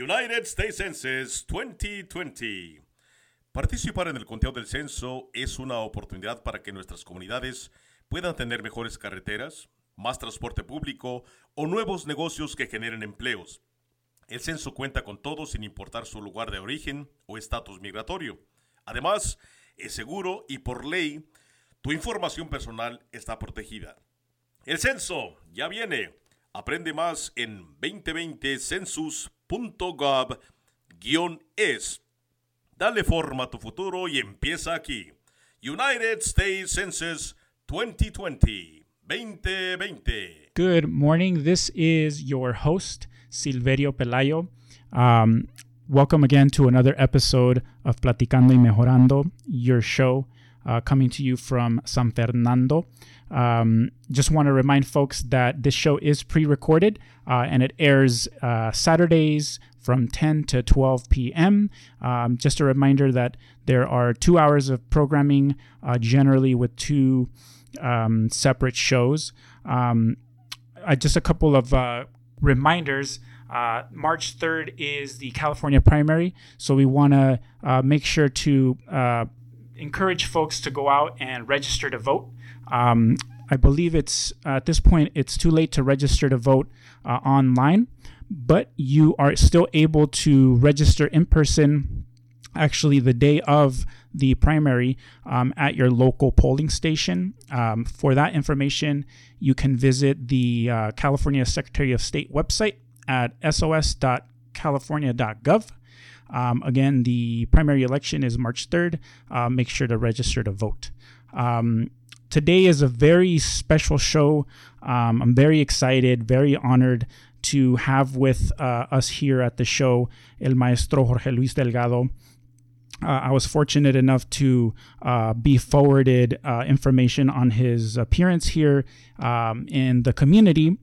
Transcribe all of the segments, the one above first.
United States Census 2020. Participar en el conteo del censo es una oportunidad para que nuestras comunidades puedan tener mejores carreteras, más transporte público o nuevos negocios que generen empleos. El censo cuenta con todos sin importar su lugar de origen o estatus migratorio. Además, es seguro y por ley, tu información personal está protegida. El censo ya viene. Aprende más en 2020census.gov-es. Dale forma a tu futuro y empieza aquí. United States Census 2020. 2020. Good morning. This is your host, Silverio Pelayo. Um, welcome again to another episode of Platicando y Mejorando, your show uh, coming to you from San Fernando. Um, just want to remind folks that this show is pre recorded uh, and it airs uh, Saturdays from 10 to 12 p.m. Um, just a reminder that there are two hours of programming, uh, generally with two um, separate shows. Um, just a couple of uh, reminders. Uh, March 3rd is the California primary, so we want to uh, make sure to uh, encourage folks to go out and register to vote. Um, I believe it's at this point it's too late to register to vote uh, online, but you are still able to register in person. Actually, the day of the primary um, at your local polling station. Um, for that information, you can visit the uh, California Secretary of State website at sos.california.gov. Um, again, the primary election is March 3rd. Uh, make sure to register to vote. Um, today is a very special show. Um, I'm very excited, very honored to have with uh, us here at the show El Maestro Jorge Luis Delgado. Uh, I was fortunate enough to uh, be forwarded uh, information on his appearance here um, in the community.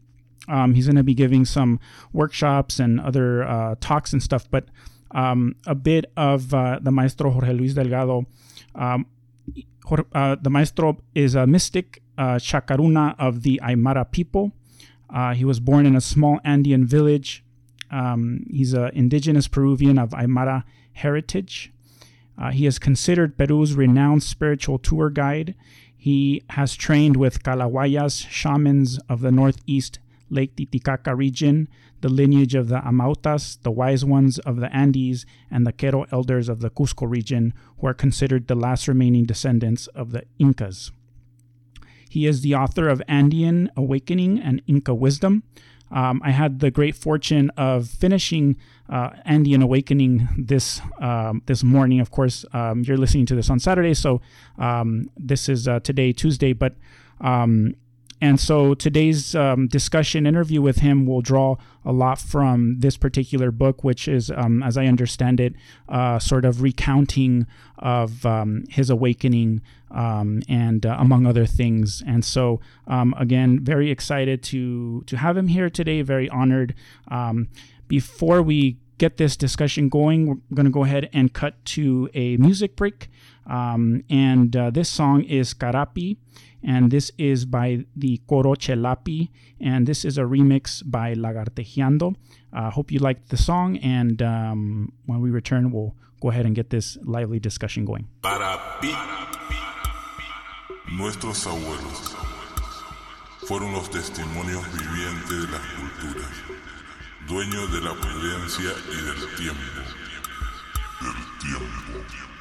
Um, he's going to be giving some workshops and other uh, talks and stuff, but um, a bit of uh, the Maestro Jorge Luis Delgado. Um, uh, the Maestro is a mystic uh, chakaruna of the Aymara people. Uh, he was born in a small Andean village. Um, he's an indigenous Peruvian of Aymara heritage. Uh, he is considered Peru's renowned spiritual tour guide. He has trained with Kallawayas, shamans of the northeast Lake Titicaca region, the lineage of the Amautas, the wise ones of the Andes, and the Q'ero elders of the Cusco region, who are considered the last remaining descendants of the Incas. He is the author of Andean Awakening and Inca Wisdom. Um, I had the great fortune of finishing uh, Andean Awakening this um, this morning. Of course, um, you're listening to this on Saturday, so um, this is uh, today, Tuesday. But um, and so today's um, discussion interview with him will draw a lot from this particular book, which is, um, as I understand it, uh, sort of recounting of um, his awakening um, and uh, among other things. And so, um, again, very excited to to have him here today. Very honored. Um, before we get this discussion going, we're going to go ahead and cut to a music break. And uh, this song is Carapi and this is by the Coro Chelapi, and this is a remix by Lagartijeando. I uh, hope you liked the song, and um, when we return, we'll go ahead and get this lively discussion going. Para pi, nuestros abuelos fueron los testimonios vivientes de las culturas, dueños de la prudencia y del tiempo. Del tiempo.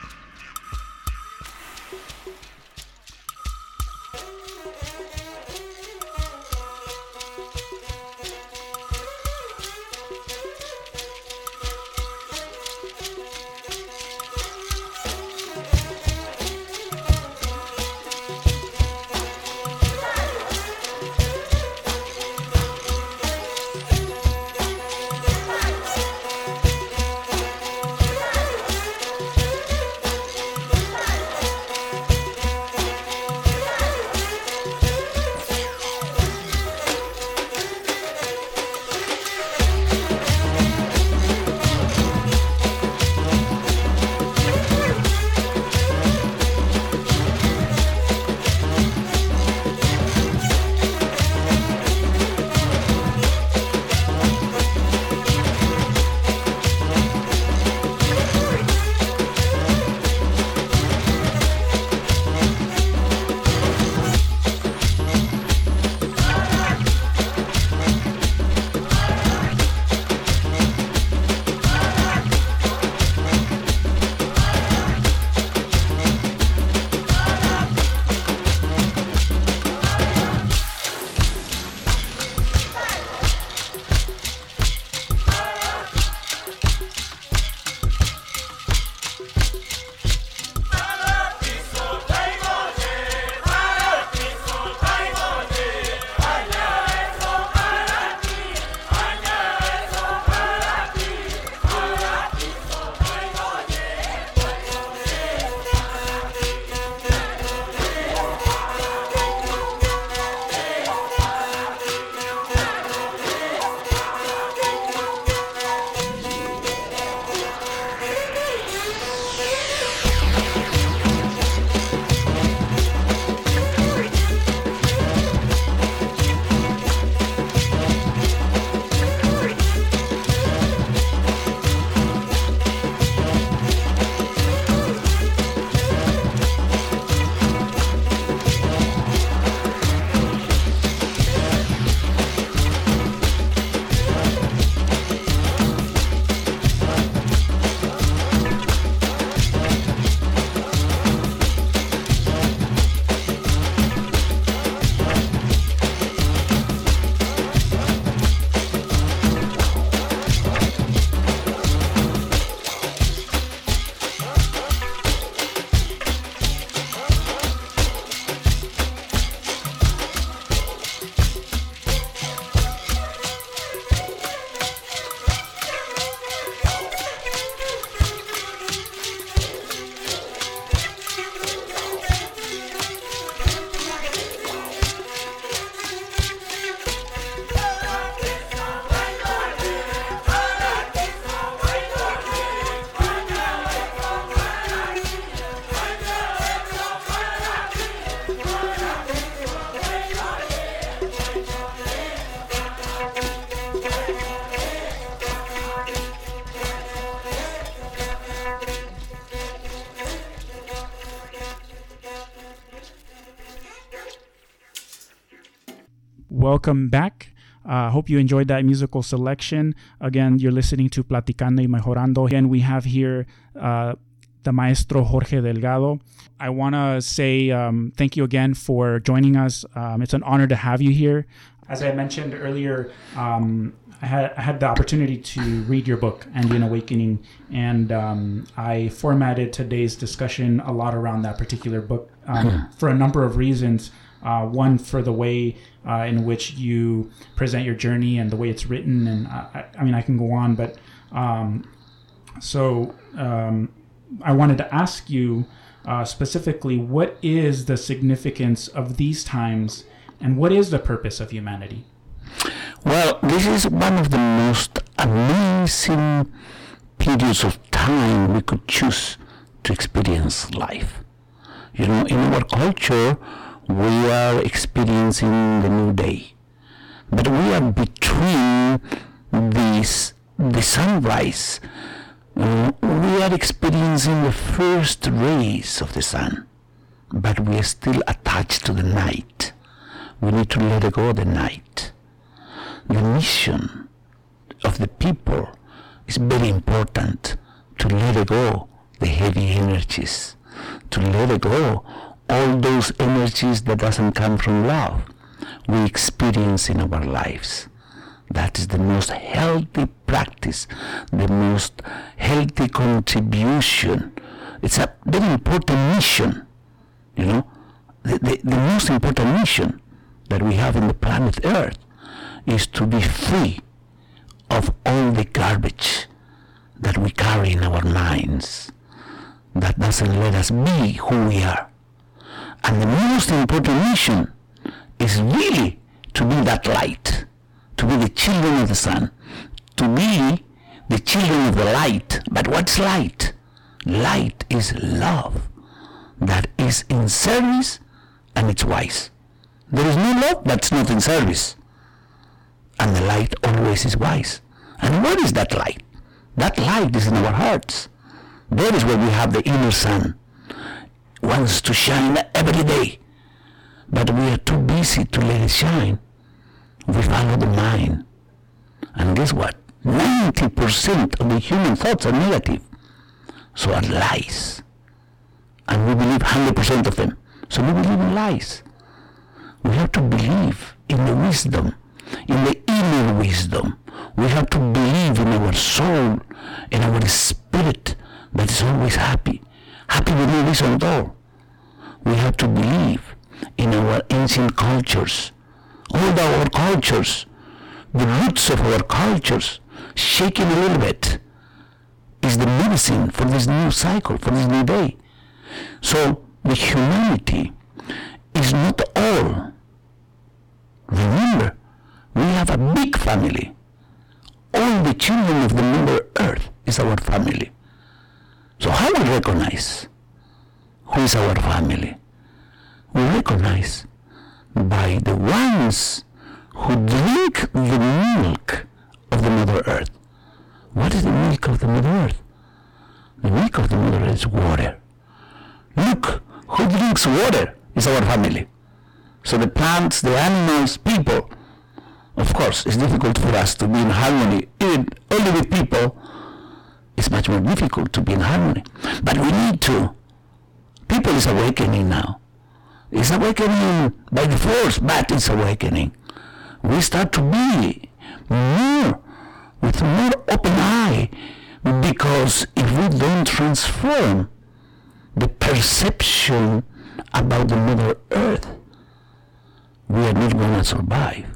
Welcome back. I uh, hope you enjoyed that musical selection. Again, you're listening to Platicando y Mejorando. Again, we have here uh, the maestro Jorge Delgado. I want to say um, thank you again for joining us. Um, it's an honor to have you here. As I mentioned earlier, um, I, had, I had the opportunity to read your book, Andean Awakening, and um, I formatted today's discussion a lot around that particular book um, for a number of reasons. Uh, one for the way uh, in which you present your journey and the way it's written, and I, I mean I can go on, but um, so um, I wanted to ask you uh, specifically what is the significance of these times and what is the purpose of humanity? Well, this is one of the most amazing periods of time we could choose to experience life. You know, in our culture, we are experiencing the new day, but we are between this the sunrise uh, we are experiencing the first rays of the sun, but we are still attached to the night. We need to let go of the night. The mission of the people is very important to let go the heavy energies, to let go all those energies that doesn't come from love we experience in our lives. That is the most healthy practice, the most healthy contribution. It's a very important mission, you know. The, the, the most important mission that we have in the planet Earth is to be free of all the garbage that we carry in our minds that doesn't let us be who we are. And the most important mission is really to be that light to be the children of the sun, to be the children of the light. But what's light? Light is love that is in service and it's wise. There is no love that's not in service. And the light always is wise. And what is that light? That light is in our hearts. There is where we have the inner sun. Wants to shine every day. But we are too busy to let it shine we follow the mind. And guess what? 90% of the human thoughts are negative. So are lies. And we believe 100% of them. So we believe in lies. We have to believe in the wisdom, in the inner wisdom. We have to believe in our soul, in our spirit that is always happy. Happy with no reason all. We have to believe in our ancient cultures all our cultures, the roots of our cultures, shaking a little bit, is the medicine for this new cycle, for this new day. So the humanity is not all. Remember, we have a big family. All the children of the Mother Earth is our family. So how we recognize who is our family? We recognize by the ones who drink the milk of the Mother Earth. What is the milk of the Mother Earth? The milk of the Mother Earth is water. Look, who drinks water is our family. So the plants, the animals, people. Of course, it's difficult for us to be in harmony. Even only with people, it's much more difficult to be in harmony. But we need to. People is awakening now. It's awakening by the force, but it's awakening. We start to be more with more open eye because if we don't transform the perception about the Mother Earth, we are not going to survive.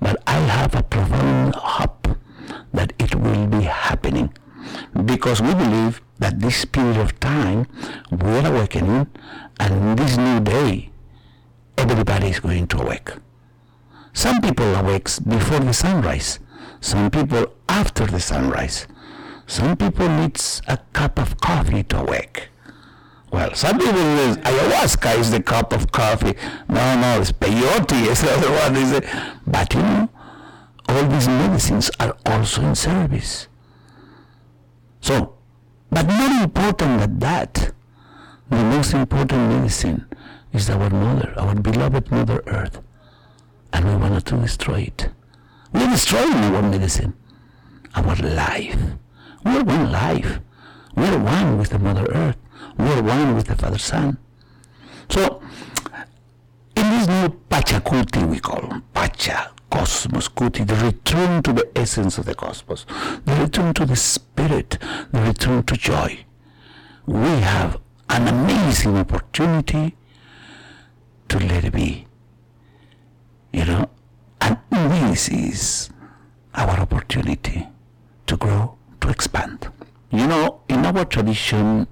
But I have a profound hope that it will be happening because we believe that this period of time we're awakening and this new day everybody is going to awake. Some people awake before the sunrise, some people after the sunrise. Some people needs a cup of coffee to awake. Well, some people use ayahuasca is the cup of coffee. No, no, it's peyote is the other one. Is it? But you know, all these medicines are also in service. So, but more important than that, the most important medicine is our mother, our beloved Mother Earth. and we wanted to destroy it. We're destroying our medicine, our life. We're one life. We're one with the Mother Earth. We're one with the Father Sun. So, in this new Pachakuti, we call them, Pacha, Cosmos, Kuti, the return to the essence of the cosmos, the return to the spirit, the return to joy. We have an amazing opportunity to let it be. You know, and this is our opportunity to grow, to expand. You know, in our tradition,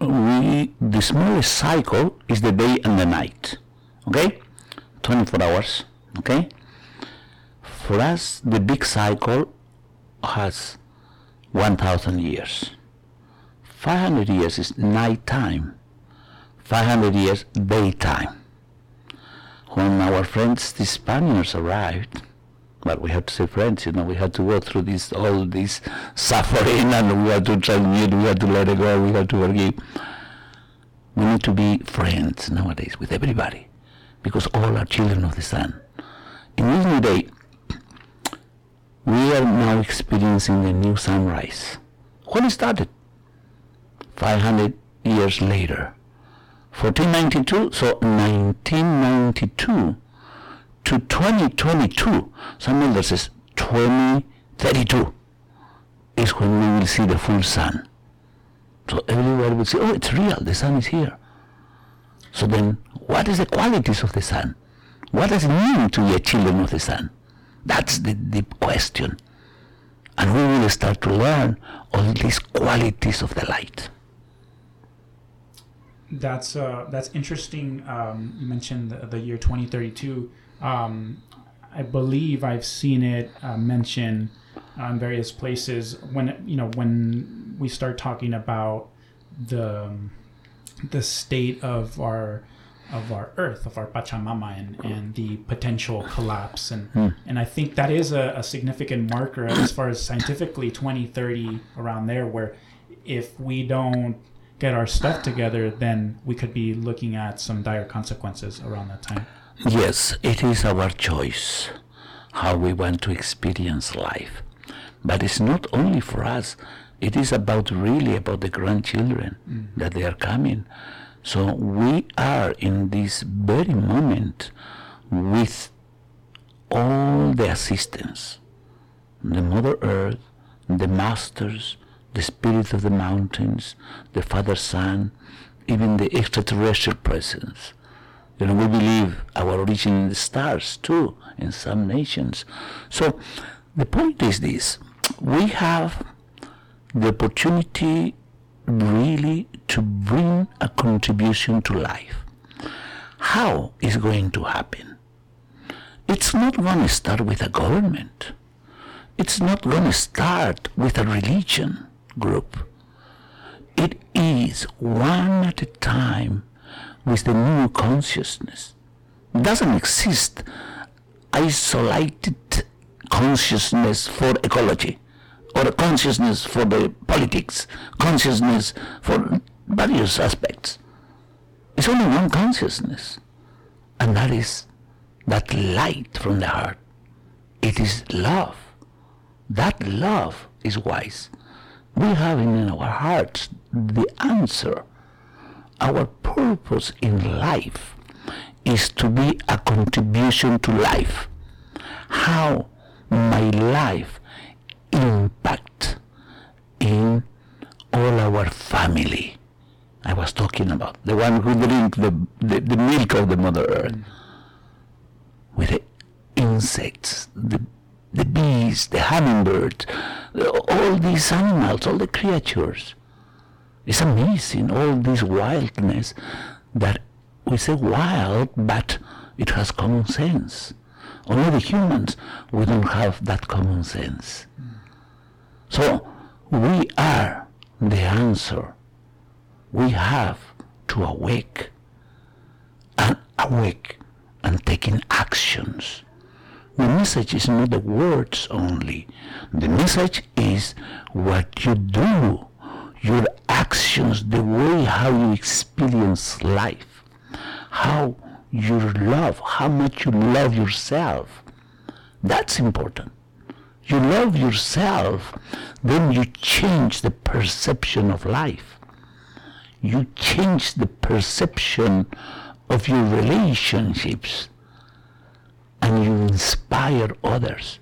we the smallest cycle is the day and the night. Okay? 24 hours. Okay? For us, the big cycle has 1,000 years. 500 years is night time. 500 years daytime. When our friends, the Spaniards, arrived, but we have to say friends, you know, we had to go through this all this suffering and we had to transmute, we had to let it go, we had to forgive. We need to be friends nowadays with everybody because all are children of the sun. In this new day, we are now experiencing the new sunrise. When it started? 500 years later. 1492, so 1992 to 2022, some elders says 2032 is when we will see the full sun. So everybody will say, oh, it's real, the sun is here. So then, what is the qualities of the sun? What does it mean to be a children of the sun? That's the deep question. And we will start to learn all these qualities of the light. That's uh, that's interesting. Um, you mentioned the, the year 2032. Um, I believe I've seen it uh, mentioned in various places when you know when we start talking about the the state of our of our earth of our pachamama and, and the potential collapse and Hmm. and i think that is a, a significant marker as far as scientifically 2030 around there where if we don't get our stuff together then we could be looking at some dire consequences around that time Yes, it is our choice how we want to experience life. But it's not only for us, it is about really about the grandchildren that they are coming. So we are in this very moment with all the assistance the Mother Earth, the Masters, the Spirit of the Mountains, the Father Sun, even the extraterrestrial presence. You know, we believe our origin in the stars too, in some nations. So the point is this we have the opportunity really to bring a contribution to life. How is going to happen? It's not going to start with a government. It's not going to start with a religion group. It is one at a time with the new consciousness. It doesn't exist isolated consciousness for ecology or a consciousness for the politics, consciousness for various aspects. It's only one consciousness, and that is that light from the heart. It is love. That love is wise. We have in our hearts the answer. Our purpose in life is to be a contribution to life. How my life impact in all our family. I was talking about the one who drink the, the, the milk of the Mother Earth with the insects, the, the bees, the hummingbird, all these animals, all the creatures. It's amazing, all this wildness that we say wild, but it has common sense. Only the humans, we don't have that common sense. So we are the answer. We have to awake and awake and taking actions. The message is not the words only. The message is what you do, your actions, the way how you experience life, how your love, how much you love yourself. That's important. You love yourself, then you change the perception of life. You change the perception of your relationships and you inspire others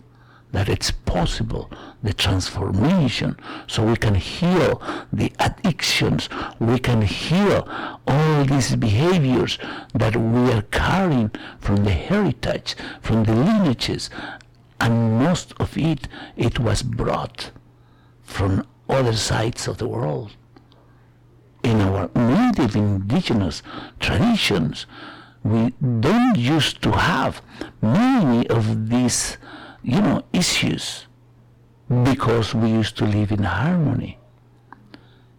that it's possible, the transformation, so we can heal the addictions, we can heal all these behaviors that we are carrying from the heritage, from the lineages, and most of it, it was brought from other sides of the world. In our native indigenous traditions, we don't used to have many of these you know, issues because we used to live in harmony.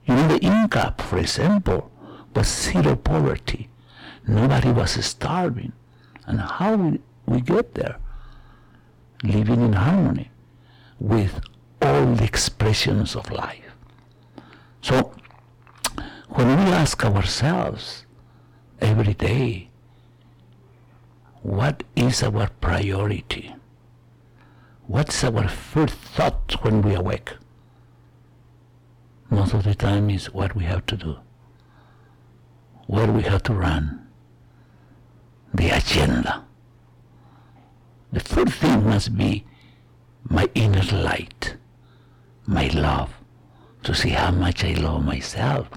You know, the Inca, for example, was zero poverty. Nobody was starving. And how we, we get there? Living in harmony with all the expressions of life. So, when we ask ourselves every day, what is our priority? What's our first thought when we awake? Most of the time is what we have to do, where we have to run, the agenda. The first thing must be my inner light, my love, to see how much I love myself.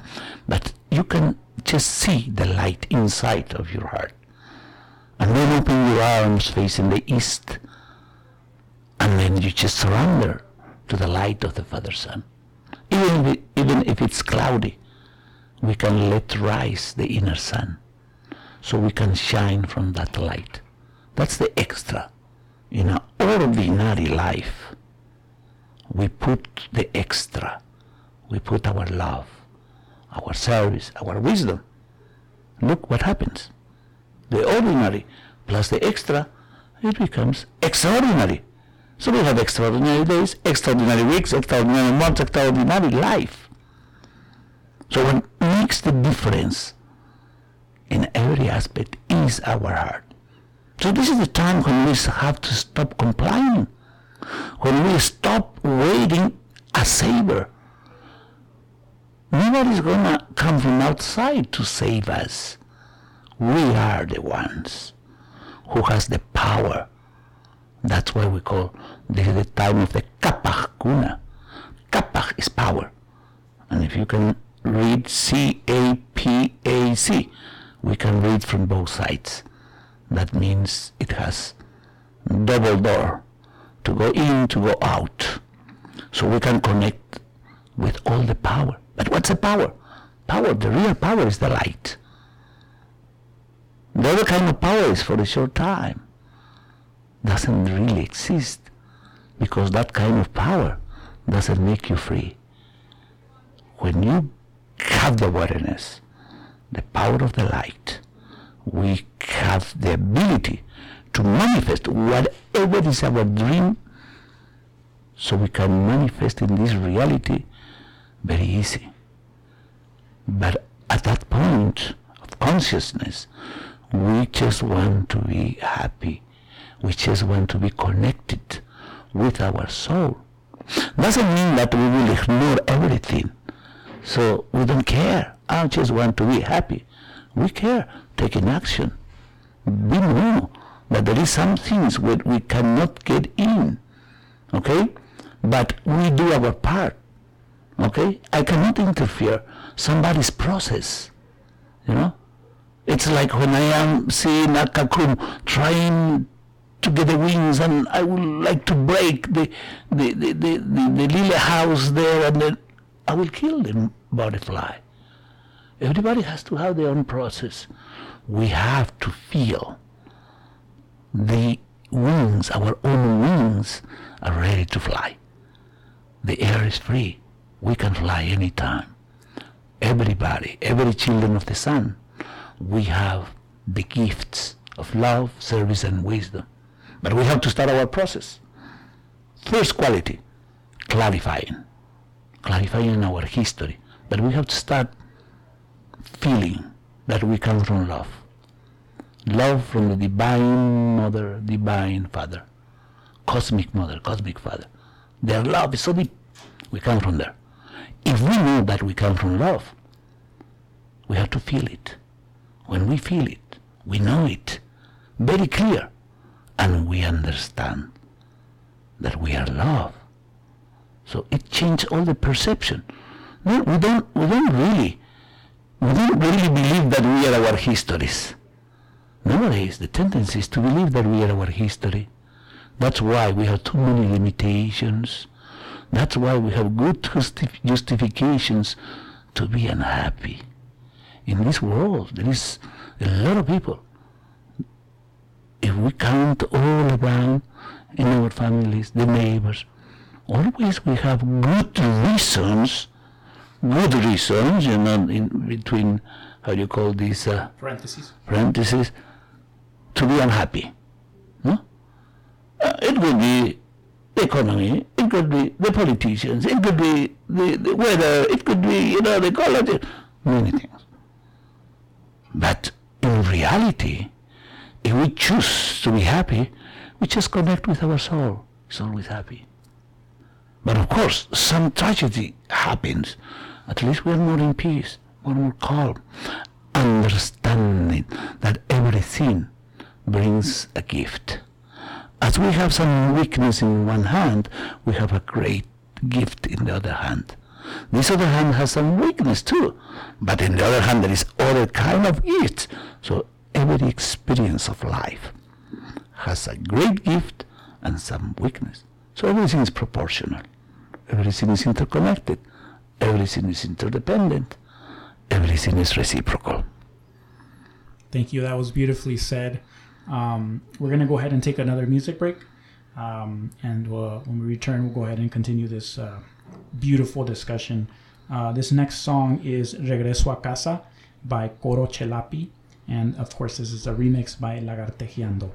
But you can just see the light inside of your heart. And then open your arms facing the east and then you just surrender to the light of the Father Sun. Even if, even if it's cloudy, we can let rise the inner sun so we can shine from that light. That's the extra. In our ordinary life, we put the extra. We put our love, our service, our wisdom. Look what happens. The ordinary plus the extra, it becomes extraordinary. So we have extraordinary days, extraordinary weeks, extraordinary months, extraordinary life. So what makes the difference in every aspect is our heart. So this is the time when we have to stop complaining, when we stop waiting a savior. Nobody's gonna come from outside to save us. We are the ones who has the power that's why we call this the time of the kapach kuna. Kapach is power. And if you can read C-A-P-A-C, we can read from both sides. That means it has double door to go in, to go out. So we can connect with all the power. But what's the power? Power, the real power is the light. The other kind of power is for a short time doesn't really exist because that kind of power doesn't make you free. When you have the awareness, the power of the light, we have the ability to manifest whatever is our dream so we can manifest in this reality very easy. But at that point of consciousness, we just want to be happy we just want to be connected with our soul. Doesn't mean that we will ignore everything. So we don't care. I just want to be happy. We care. Taking action. We know that there is some things where we cannot get in. Okay? But we do our part. Okay? I cannot interfere somebody's process. You know? It's like when I am seeing a cocoon trying to get the wings and I would like to break the the, the, the, the, the little house there and then I will kill the butterfly. Everybody has to have their own process. We have to feel the wings, our own wings are ready to fly. The air is free. We can fly anytime. Everybody, every children of the sun, we have the gifts of love, service, and wisdom. But we have to start our process. First quality, clarifying. Clarifying our history. But we have to start feeling that we come from love. Love from the divine mother, divine father, cosmic mother, cosmic father. Their love is so deep. We come from there. If we know that we come from love, we have to feel it. When we feel it, we know it very clear, and we understand that we are love. So it changed all the perception. We don't, we don't really, we don't really believe that we are our histories. Nowadays, the tendency is to believe that we are our history. That's why we have too many limitations. That's why we have good justi- justifications to be unhappy. In this world, there is a lot of people. If we count all around in our families, the neighbors, always we have good reasons, good reasons, you know, in between, how do you call this, uh, Parentheses. parentheses, to be unhappy. No? Uh, it could be the economy, it could be the politicians, it could be the, the weather, it could be, you know, the college, many things. But in reality, if we choose to be happy, we just connect with our soul. It's always happy. But of course, some tragedy happens. At least we are more in peace, more more calm, understanding that everything brings a gift. As we have some weakness in one hand, we have a great gift in the other hand. This other hand has some weakness too, but in the other hand there is other kind of gifts. So every experience of life has a great gift and some weakness. So everything is proportional. Everything is interconnected. Everything is interdependent. Everything is reciprocal. Thank you. That was beautifully said. Um, we're going to go ahead and take another music break. Um, and uh, when we return, we'll go ahead and continue this uh, beautiful discussion. Uh, this next song is Regreso a Casa by Coro Chelapi. And of course, this is a remix by Lagartijeando.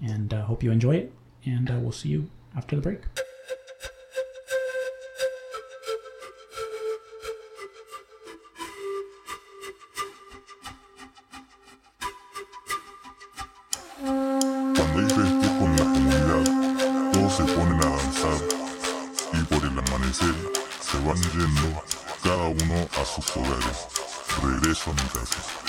And uh, hope you enjoy it. And uh, we'll see you after the break. La todos se ponen a danzar y por el amanecer se van yendo cada uno a sus hogares. Regreso a mi casa.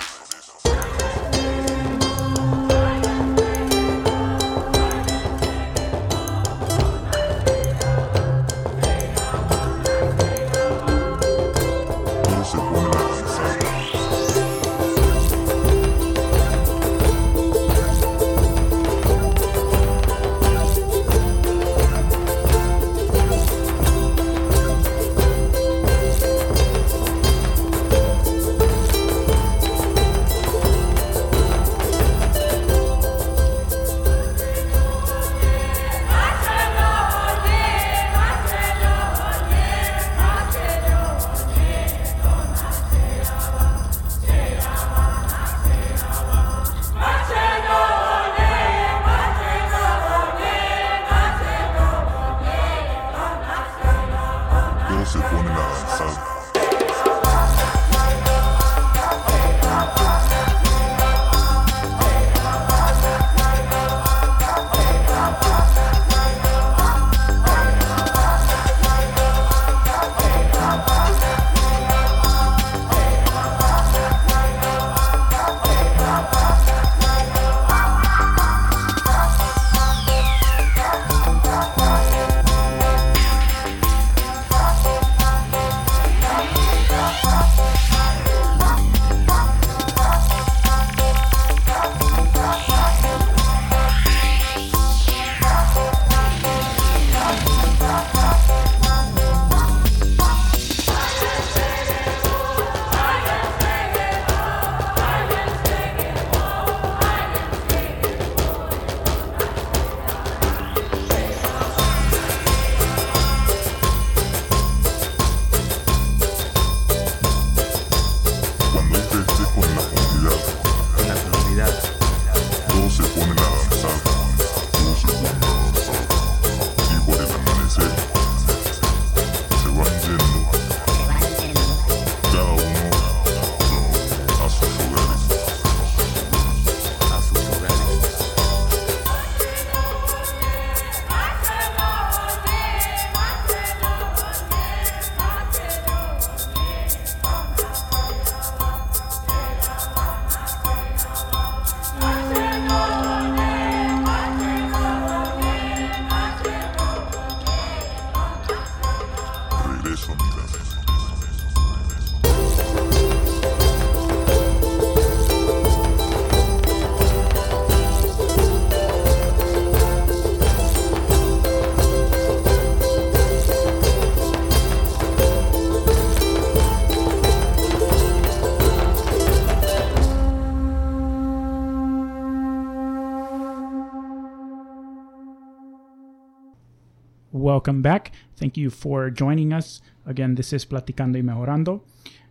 Welcome back. Thank you for joining us. Again, this is Platicando y Mejorando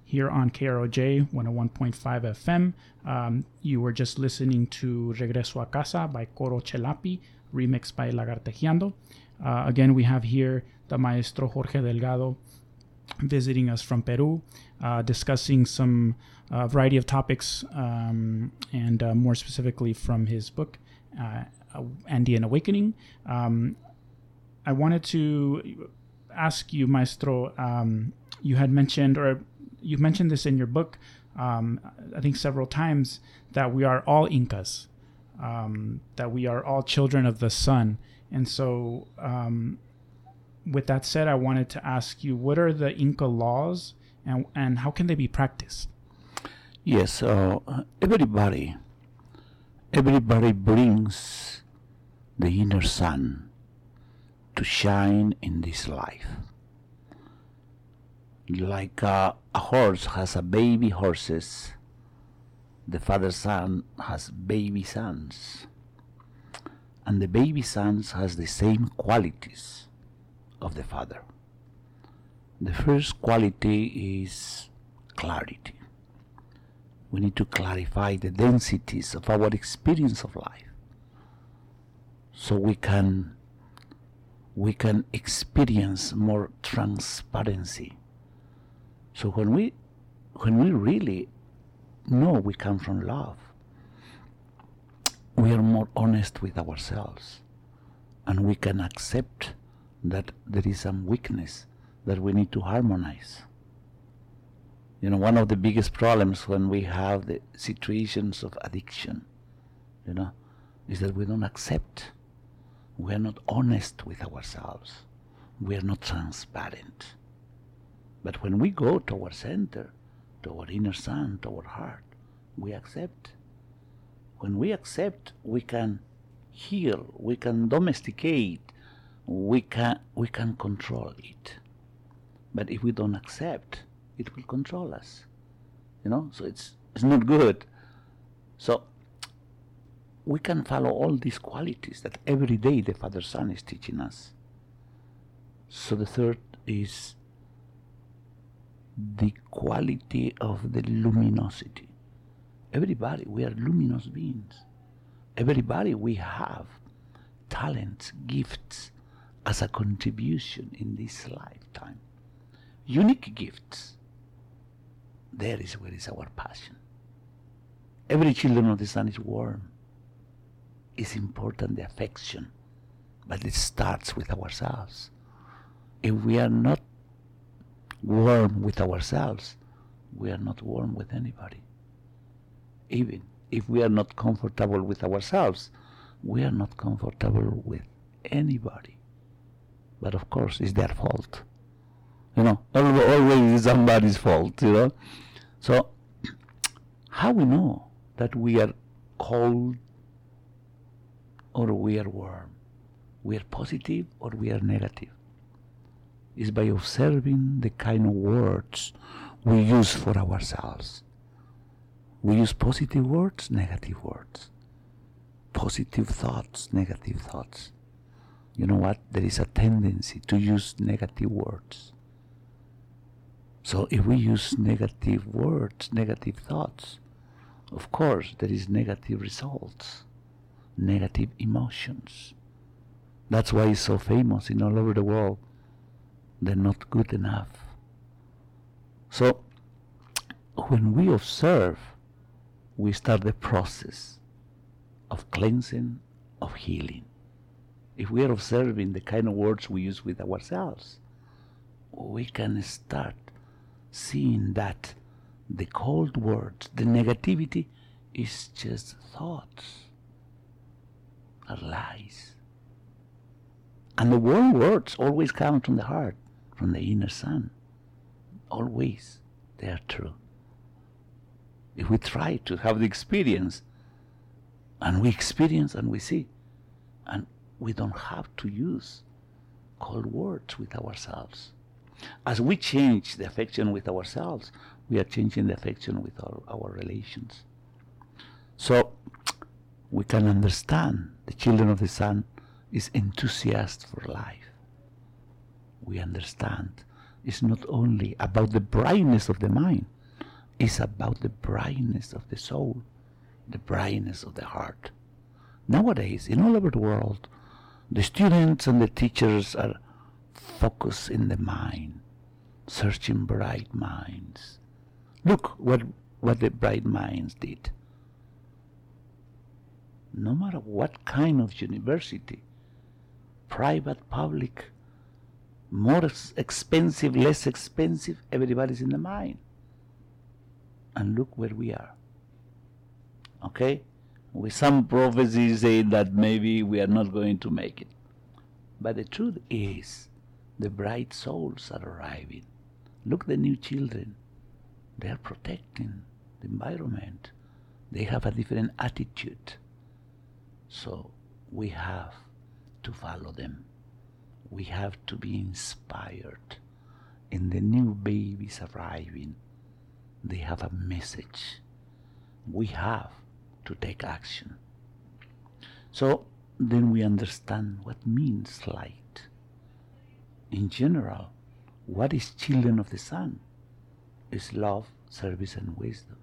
here on KROJ 101.5 FM. Um, you were just listening to Regreso a Casa by Coro Chelapi, remixed by Lagartijeando. Uh, again, we have here the maestro Jorge Delgado visiting us from Peru, uh, discussing some uh, variety of topics, um, and uh, more specifically from his book, uh, Andean Awakening. Um, I wanted to ask you, Maestro. Um, you had mentioned, or you mentioned this in your book, um, I think several times, that we are all Incas, um, that we are all children of the sun. And so, um, with that said, I wanted to ask you, what are the Inca laws, and and how can they be practiced? Yes, uh, everybody, everybody brings the inner sun to shine in this life. Like uh, a horse has a baby horses, the father sun has baby sons. And the baby sons has the same qualities of the father. The first quality is clarity. We need to clarify the densities of our experience of life so we can we can experience more transparency. So when we when we really know we come from love, we are more honest with ourselves and we can accept that there is some weakness that we need to harmonize. You know, one of the biggest problems when we have the situations of addiction, you know, is that we don't accept we are not honest with ourselves. We are not transparent. But when we go to our center, to our inner sun, to our heart, we accept. When we accept, we can heal, we can domesticate, we can, we can control it. But if we don't accept, it will control us. You know, so it's, it's not good. So we can follow all these qualities that every day the Father Sun is teaching us. So the third is the quality of the luminosity. Everybody, we are luminous beings. Everybody, we have talents, gifts as a contribution in this lifetime. Unique gifts. There is where is our passion. Every children of the sun is warm is important the affection, but it starts with ourselves. If we are not warm with ourselves, we are not warm with anybody. Even if we are not comfortable with ourselves, we are not comfortable with anybody. But of course, it's their fault. You know, always somebody's fault, you know. So, how we know that we are cold or we are warm. We are positive or we are negative. Is by observing the kind of words we use for ourselves. We use positive words, negative words. Positive thoughts, negative thoughts. You know what? There is a tendency to use negative words. So if we use negative words, negative thoughts, of course there is negative results negative emotions. That's why it's so famous in all over the world. They're not good enough. So, when we observe, we start the process of cleansing, of healing. If we are observing the kind of words we use with ourselves, we can start seeing that the cold words, the negativity, is just thoughts are lies. And the warm words always come from the heart, from the inner sun. Always they are true. If we try to have the experience, and we experience and we see, and we don't have to use cold words with ourselves. As we change the affection with ourselves, we are changing the affection with our, our relations. So we can understand the children of the sun is enthusiast for life. we understand it's not only about the brightness of the mind, it's about the brightness of the soul, the brightness of the heart. Nowadays, in all over the world, the students and the teachers are focused in the mind, searching bright minds. Look what, what the bright minds did. No matter what kind of university, private, public, more expensive, less expensive, everybody's in the mind. And look where we are. Okay? With some prophecies saying that maybe we are not going to make it. But the truth is, the bright souls are arriving. Look, the new children. They are protecting the environment. They have a different attitude. So we have to follow them. We have to be inspired. In the new babies arriving, they have a message. We have to take action. So then we understand what means light. In general, what is children of the sun? Is love, service, and wisdom.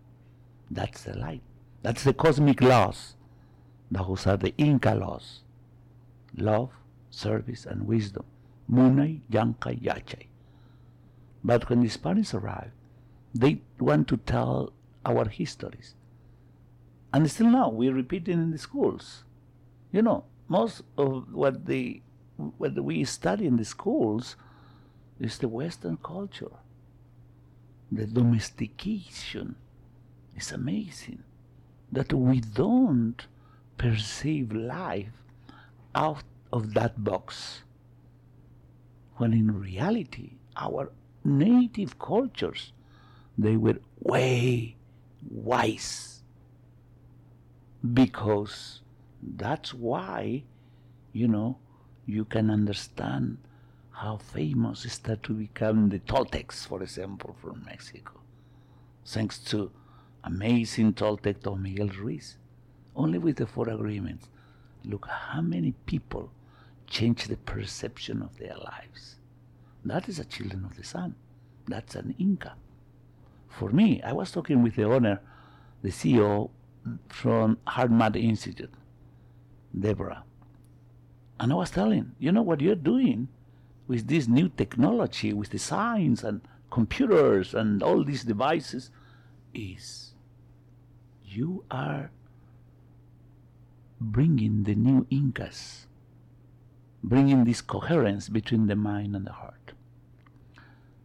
That's the light. That's the cosmic laws. Those are the Inca laws. Love, service, and wisdom. Munay, Llankay, Yachay. But when the Spanish arrived, they want to tell our histories. And still now, we repeat it in the schools. You know, most of what, they, what we study in the schools is the Western culture. The domestication is amazing. That we don't perceive life out of that box. When in reality, our native cultures, they were way wise. Because that's why, you know, you can understand how famous start to become the Toltecs, for example, from Mexico, thanks to amazing Toltec Don Miguel Ruiz, only with the four agreements. Look how many people change the perception of their lives. That is a children of the sun. That's an Inca. For me, I was talking with the owner, the CEO from Hard HeartMath Institute, Deborah. And I was telling, you know what you're doing with this new technology, with the science and computers and all these devices, is you are bringing the new Incas bringing this coherence between the mind and the heart.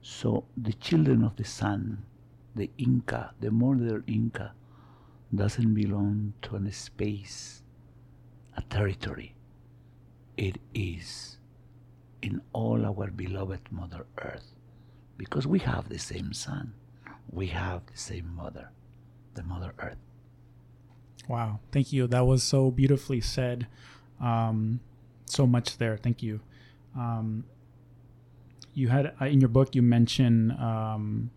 So the children of the sun, the Inca, the modern Inca, doesn't belong to a space, a territory. It is in all our beloved Mother Earth, because we have the same sun, we have the same mother, the Mother Earth. Wow, thank you. That was so beautifully said. Um, so much there. Thank you. Um, you had uh, in your book you mentioned um,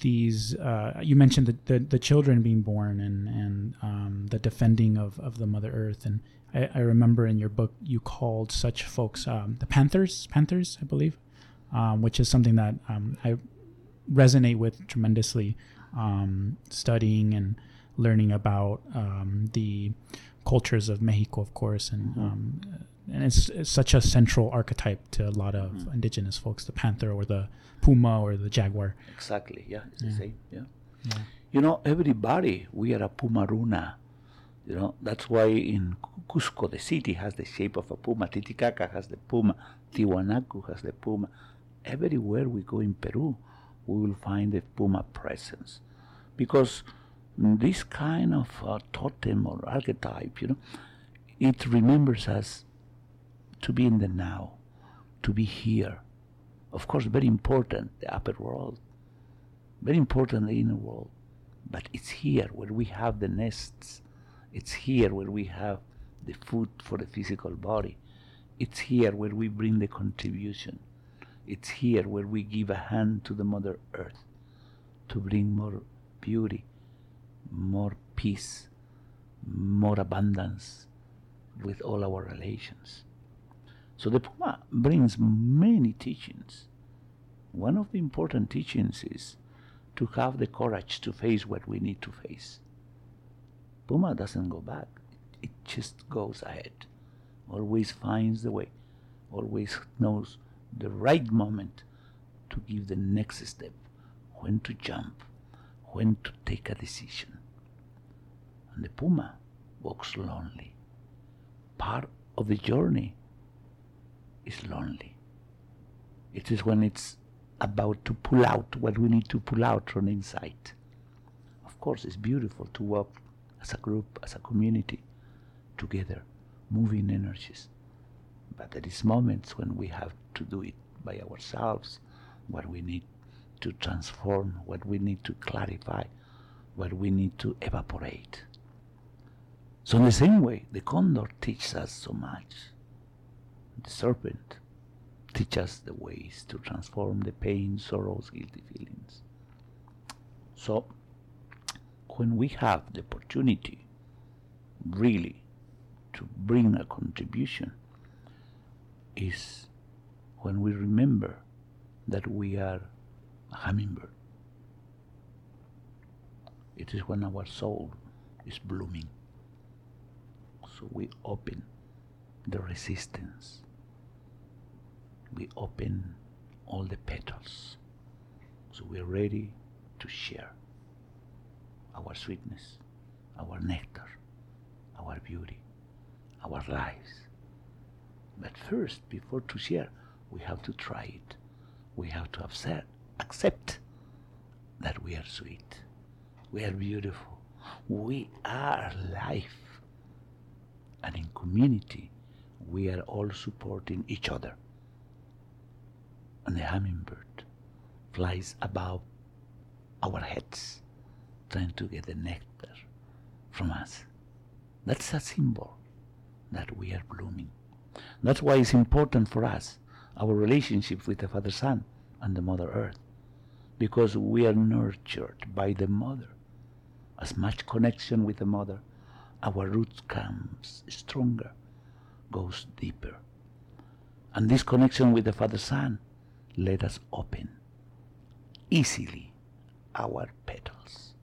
these. Uh, you mentioned the, the, the children being born and and um, the defending of, of the Mother Earth. And I, I remember in your book you called such folks um, the Panthers. Panthers, I believe, um, which is something that I resonate with tremendously. studying and learning about the cultures of Mexico, of course, and mm-hmm. um, and it's, it's, such a central archetype to a lot of mm-hmm. indigenous folks, the panther or the puma or the jaguar. Exactly. Yeah, it's yeah. the same. Yeah. yeah. You know, everybody we are a pumaruna. You know, that's why in Cusco, the city has the shape of a puma. Titicaca has the puma. Tiwanaku has the puma. Everywhere we go in Peru, we will find the puma presence, because this kind of uh, totem or archetype, you know, it remembers us to be in the now, to be here. Of course, very important, the upper world, very important, the inner world. But it's here where we have the nests. It's here where we have the food for the physical body. It's here where we bring the contribution. It's here where we give a hand to the Mother Earth to bring more beauty, more peace, more abundance with all our relations. So the Puma brings many teachings. One of the important teachings is to have the courage to face what we need to face. Puma doesn't go back, it just goes ahead, always finds the way, always knows the right moment to give the next step, when to jump, when to take a decision. And the Puma walks lonely. Part of the journey is lonely. It is when it's about to pull out what we need to pull out from inside. Of course, it's beautiful to walk as a group, as a community, together, moving energies. But there is moments when we have to do it by ourselves, what we need to transform, what we need to clarify, what we need to evaporate. So in the same way, the condor teaches us so much. The serpent teaches us the ways to transform the pain, sorrows, guilty feelings. So, when we have the opportunity really to bring a contribution, is when we remember that we are a hummingbird. It is when our soul is blooming. So we open the resistance we open all the petals. So we're ready to share our sweetness, our nectar, our beauty, our lives. But first, before to share, we have to try it. We have to accept, accept that we are sweet. We are beautiful. We are life. And in community, we are all supporting each other and the hummingbird flies above our heads, trying to get the nectar from us. That's a symbol that we are blooming. That's why it's important for us, our relationship with the Father Sun and the Mother Earth, because we are nurtured by the Mother. As much connection with the Mother, our roots comes stronger, goes deeper. And this connection with the Father Sun let us open easily our petals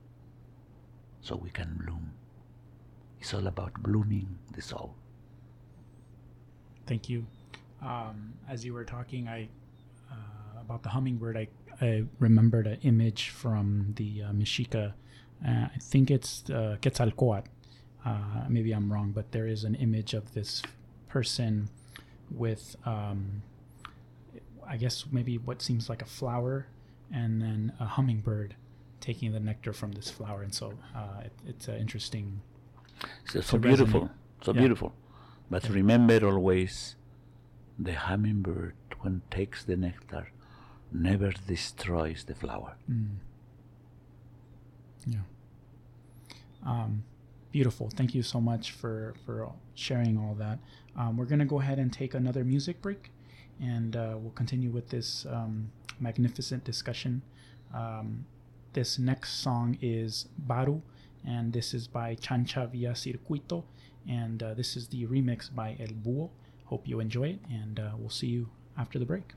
so we can bloom. It's all about blooming the soul. Thank you. Um, as you were talking, I uh, about the hummingbird. I, I remembered an image from the uh, Mexica. Uh, I think it's uh, Quetzalcoatl. Uh, maybe I'm wrong, but there is an image of this person with um, I guess maybe what seems like a flower, and then a hummingbird taking the nectar from this flower, and so uh, it, it's uh, interesting. So, so beautiful, so yeah. beautiful. But yeah. remember always, the hummingbird when takes the nectar, never destroys the flower. Mm. Yeah. Um, beautiful. Thank you so much for for sharing all that. Um, we're gonna go ahead and take another music break and uh, we'll continue with this um, magnificent discussion. Um, this next song is Baru, and this is by Chancha Via Circuito, and uh, this is the remix by El Búho. Hope you enjoy it, and uh, we'll see you after the break.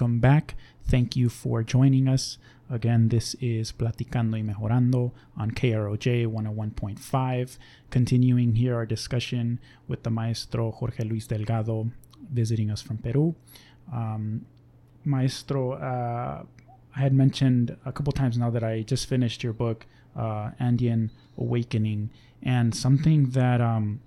Welcome back. Thank you for joining us. Again, this is Platicando y Mejorando on KROJ 101.5. Continuing here our discussion with the maestro Jorge Luis Delgado visiting us from Peru. Um, maestro, uh, I had mentioned a couple times now that I just finished your book, uh, Andean Awakening, and something that um,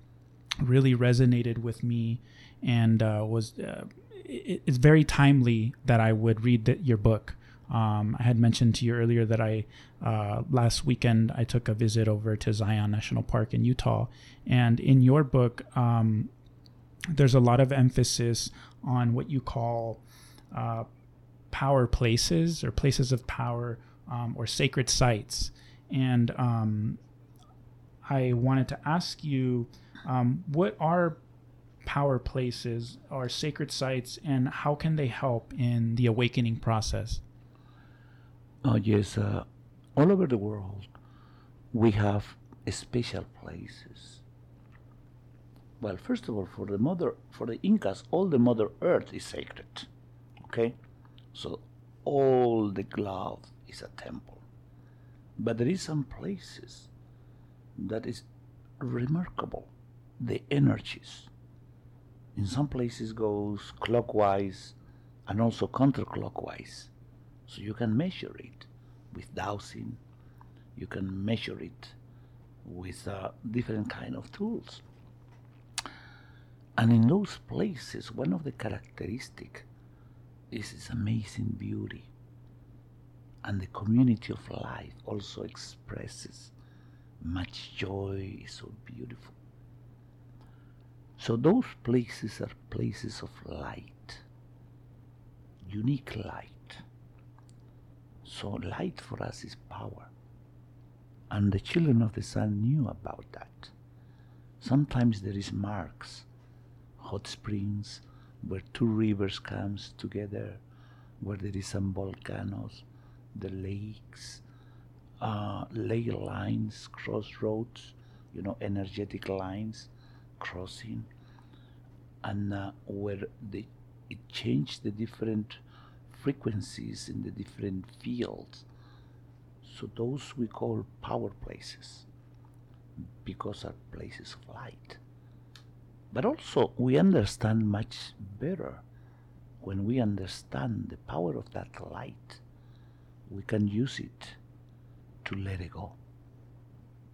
really resonated with me and uh, was uh, it, it's very timely that I would read the, your book. Um, I had mentioned to you earlier that I uh, last weekend I took a visit over to Zion National Park in Utah, and in your book, um, there's a lot of emphasis on what you call uh, power places or places of power um, or sacred sites, and um, I wanted to ask you um, what are power places or sacred sites and how can they help in the awakening process? Oh, yes. Uh, all over the world, we have special places. Well, first of all, for the mother, for the Incas, all the Mother Earth is sacred. Okay, so all the globe is a temple. But there is some places that is remarkable. The energies. In some places goes clockwise and also counterclockwise. So you can measure it with dowsing. You can measure it with uh, different kind of tools. And in those places, one of the characteristic is its amazing beauty. And the community of life also expresses much joy, is so beautiful. So those places are places of light, unique light. So light for us is power. And the children of the sun knew about that. Sometimes there is marks, hot springs, where two rivers comes together, where there is some volcanoes, the lakes, uh, ley lines, crossroads, you know, energetic lines crossing, and uh, where they, it changed the different frequencies in the different fields. So those we call power places because are places of light. But also we understand much better when we understand the power of that light. We can use it to let it go.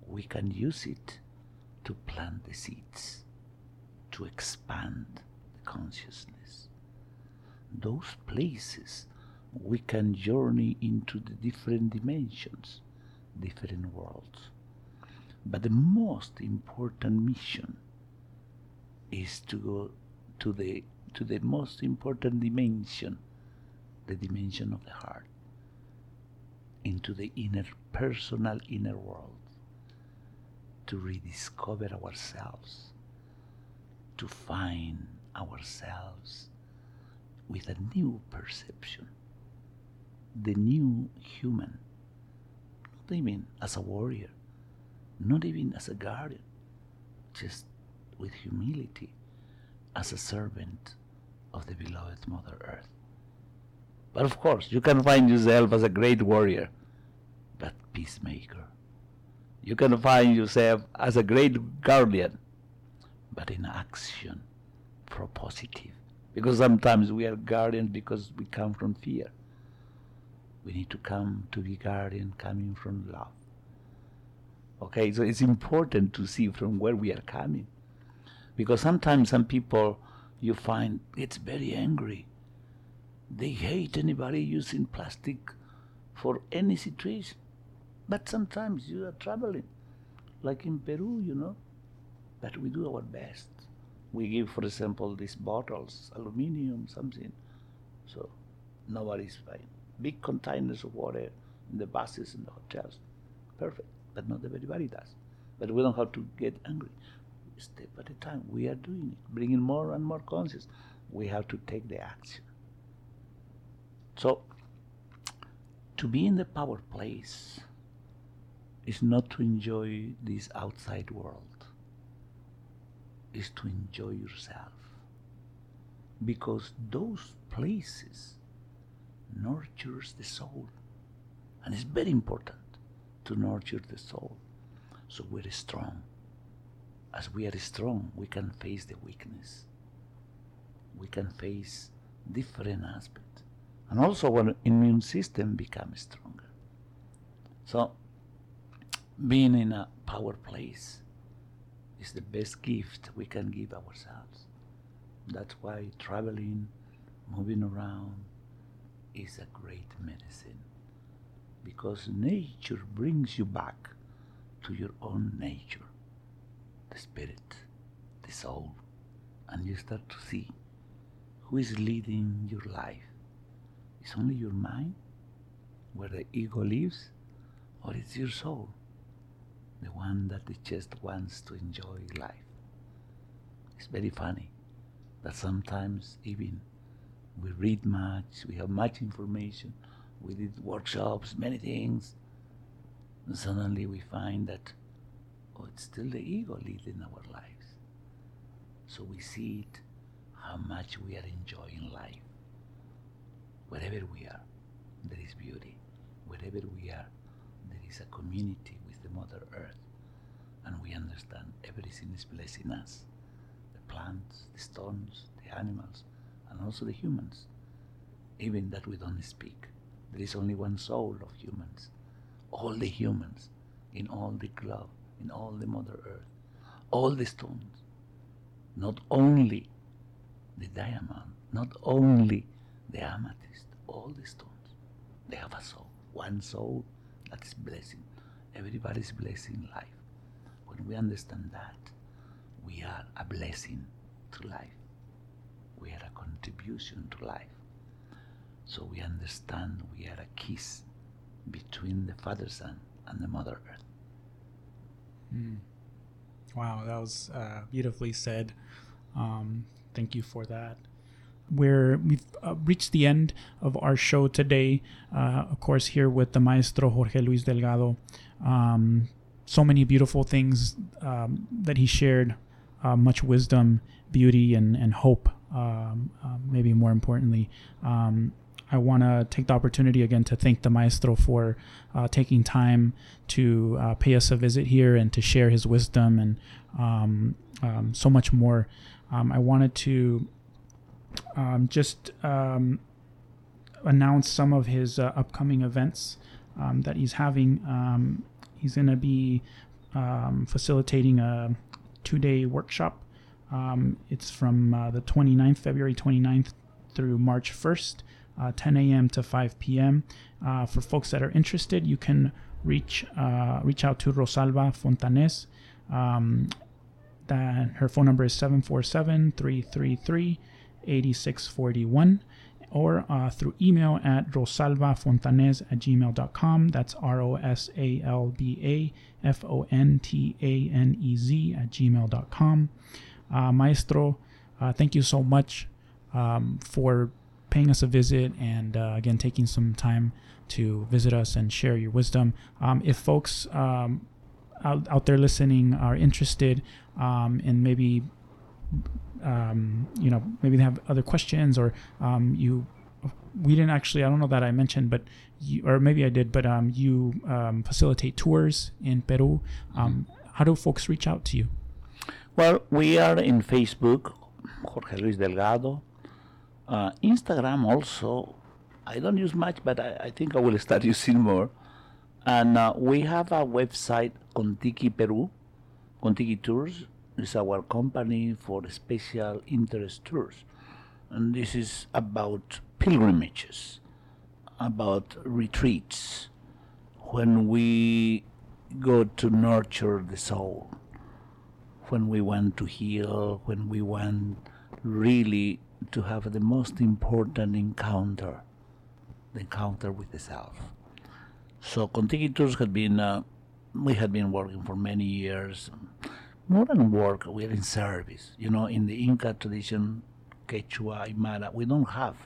We can use it to plant the seeds, to expand the consciousness. Those places we can journey into the different dimensions, different worlds. But the most important mission is to go to the to the most important dimension, the dimension of the heart, into the inner personal inner world, to rediscover ourselves, to find ourselves with a new perception, the new human, not even as a warrior, not even as a guardian, just with humility as a servant of the beloved Mother Earth. But of course, you can find yourself as a great warrior, but peacemaker. You can find yourself as a great guardian, but in action, propositive. Because sometimes we are guardians because we come from fear. We need to come to be guardian coming from love. Okay, so it's important to see from where we are coming. Because sometimes some people you find it's very angry. They hate anybody using plastic for any situation. But sometimes you are traveling, like in Peru, you know. But we do our best. We give, for example, these bottles, aluminium, something. So nobody's fine. Big containers of water in the buses and the hotels. Perfect. But not everybody does. But we don't have to get angry. Step at a time. We are doing it, bringing more and more conscious. We have to take the action. So, to be in the power place is not to enjoy this outside world, is to enjoy yourself. Because those places nurtures the soul. And it's very important to nurture the soul so we're strong. As we are strong, we can face the weakness. We can face different aspects. And also our immune system becomes stronger. So being in a power place is the best gift we can give ourselves. That's why traveling, moving around is a great medicine because nature brings you back to your own nature, the spirit, the soul, and you start to see who is leading your life. Is only your mind, where the ego lives, or it's your soul, the one that just wants to enjoy life. It's very funny that sometimes even we read much, we have much information, we did workshops, many things, and suddenly we find that, oh, it's still the ego leading our lives. So we see it, how much we are enjoying life. Wherever we are, there is beauty. Wherever we are, there is a community the Mother Earth. And we understand everything is blessing us the plants, the stones, the animals, and also the humans. Even that we don't speak. There is only one soul of humans. All the humans in all the globe, in all the Mother Earth, all the stones. Not only the diamond, not only the amethyst, all the stones. They have a soul, one soul that is blessing. Everybody's blessing life. When we understand that, we are a blessing to life. We are a contribution to life. So we understand we are a kiss between the Father Sun and the Mother Earth. Wow, that was uh, beautifully said. Um, thank you for that. We're, we've uh, reached the end of our show today. Uh, of course, here with the Maestro Jorge Luis Delgado. Um, so many beautiful things um, that he shared, uh, much wisdom, beauty, and, and hope, um, uh, maybe more importantly. Um, I want to take the opportunity again to thank the maestro for uh, taking time to uh, pay us a visit here and to share his wisdom and um, um, so much more. Um, I wanted to um, just um, announce some of his uh, upcoming events um, that he's having. Um, he's going to be um, facilitating a two day workshop. Um, it's from uh, the 29th, February 29th through March 1st uh, 10 a.m. to 5 p.m. Uh, for folks that are interested, you can reach uh, reach out to Rosalba Fontanez. That her phone number is 747-333-8641 or uh, through email at rosalbafontanez at gmail.com. That's R-O-S-A-L-B-A-F-O-N-T-A-N-E-Z at gmail.com. Uh, Maestro, uh, thank you so much um, for paying us a visit and uh, again taking some time to visit us and share your wisdom. Um, if folks um, out, out there listening are interested um, in maybe um, you know maybe they have other questions or um, you we didn't actually I don't know that I mentioned but you, or maybe I did but um, you um, facilitate tours in Peru. Um, how do folks reach out to you? Well, we are in Facebook, Jorge Luis Delgado. Uh, Instagram also, I don't use much, but I, I think I will start using more. And uh, we have a website, Kontiki Peru. Kontiki Tours is our company for special interest tours. And this is about pilgrimages, about retreats, when we go to nurture the soul, when we want to heal, when we want really to have the most important encounter, the encounter with the self. So Kontiki Tours had been, uh, we had been working for many years. More than work, we are in service. You know, in the Inca tradition, Quechua, Aymara, we don't have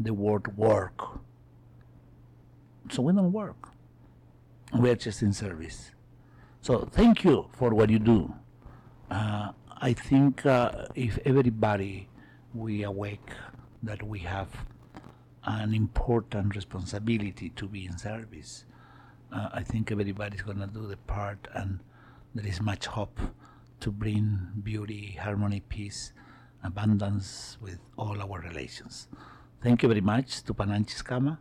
the word work. So we don't work. We are just in service. So thank you for what you do. Uh, I think uh, if everybody we awake that we have an important responsibility to be in service. Uh, I think everybody's going to do the part, and there is much hope to bring beauty, harmony, peace, abundance with all our relations. Thank you very much Tupananchiskama,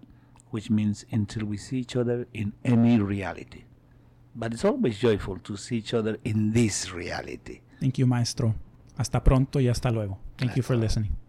which means until we see each other in any reality. But it's always joyful to see each other in this reality. Thank you, Maestro. Hasta pronto y hasta luego. Thank you for listening.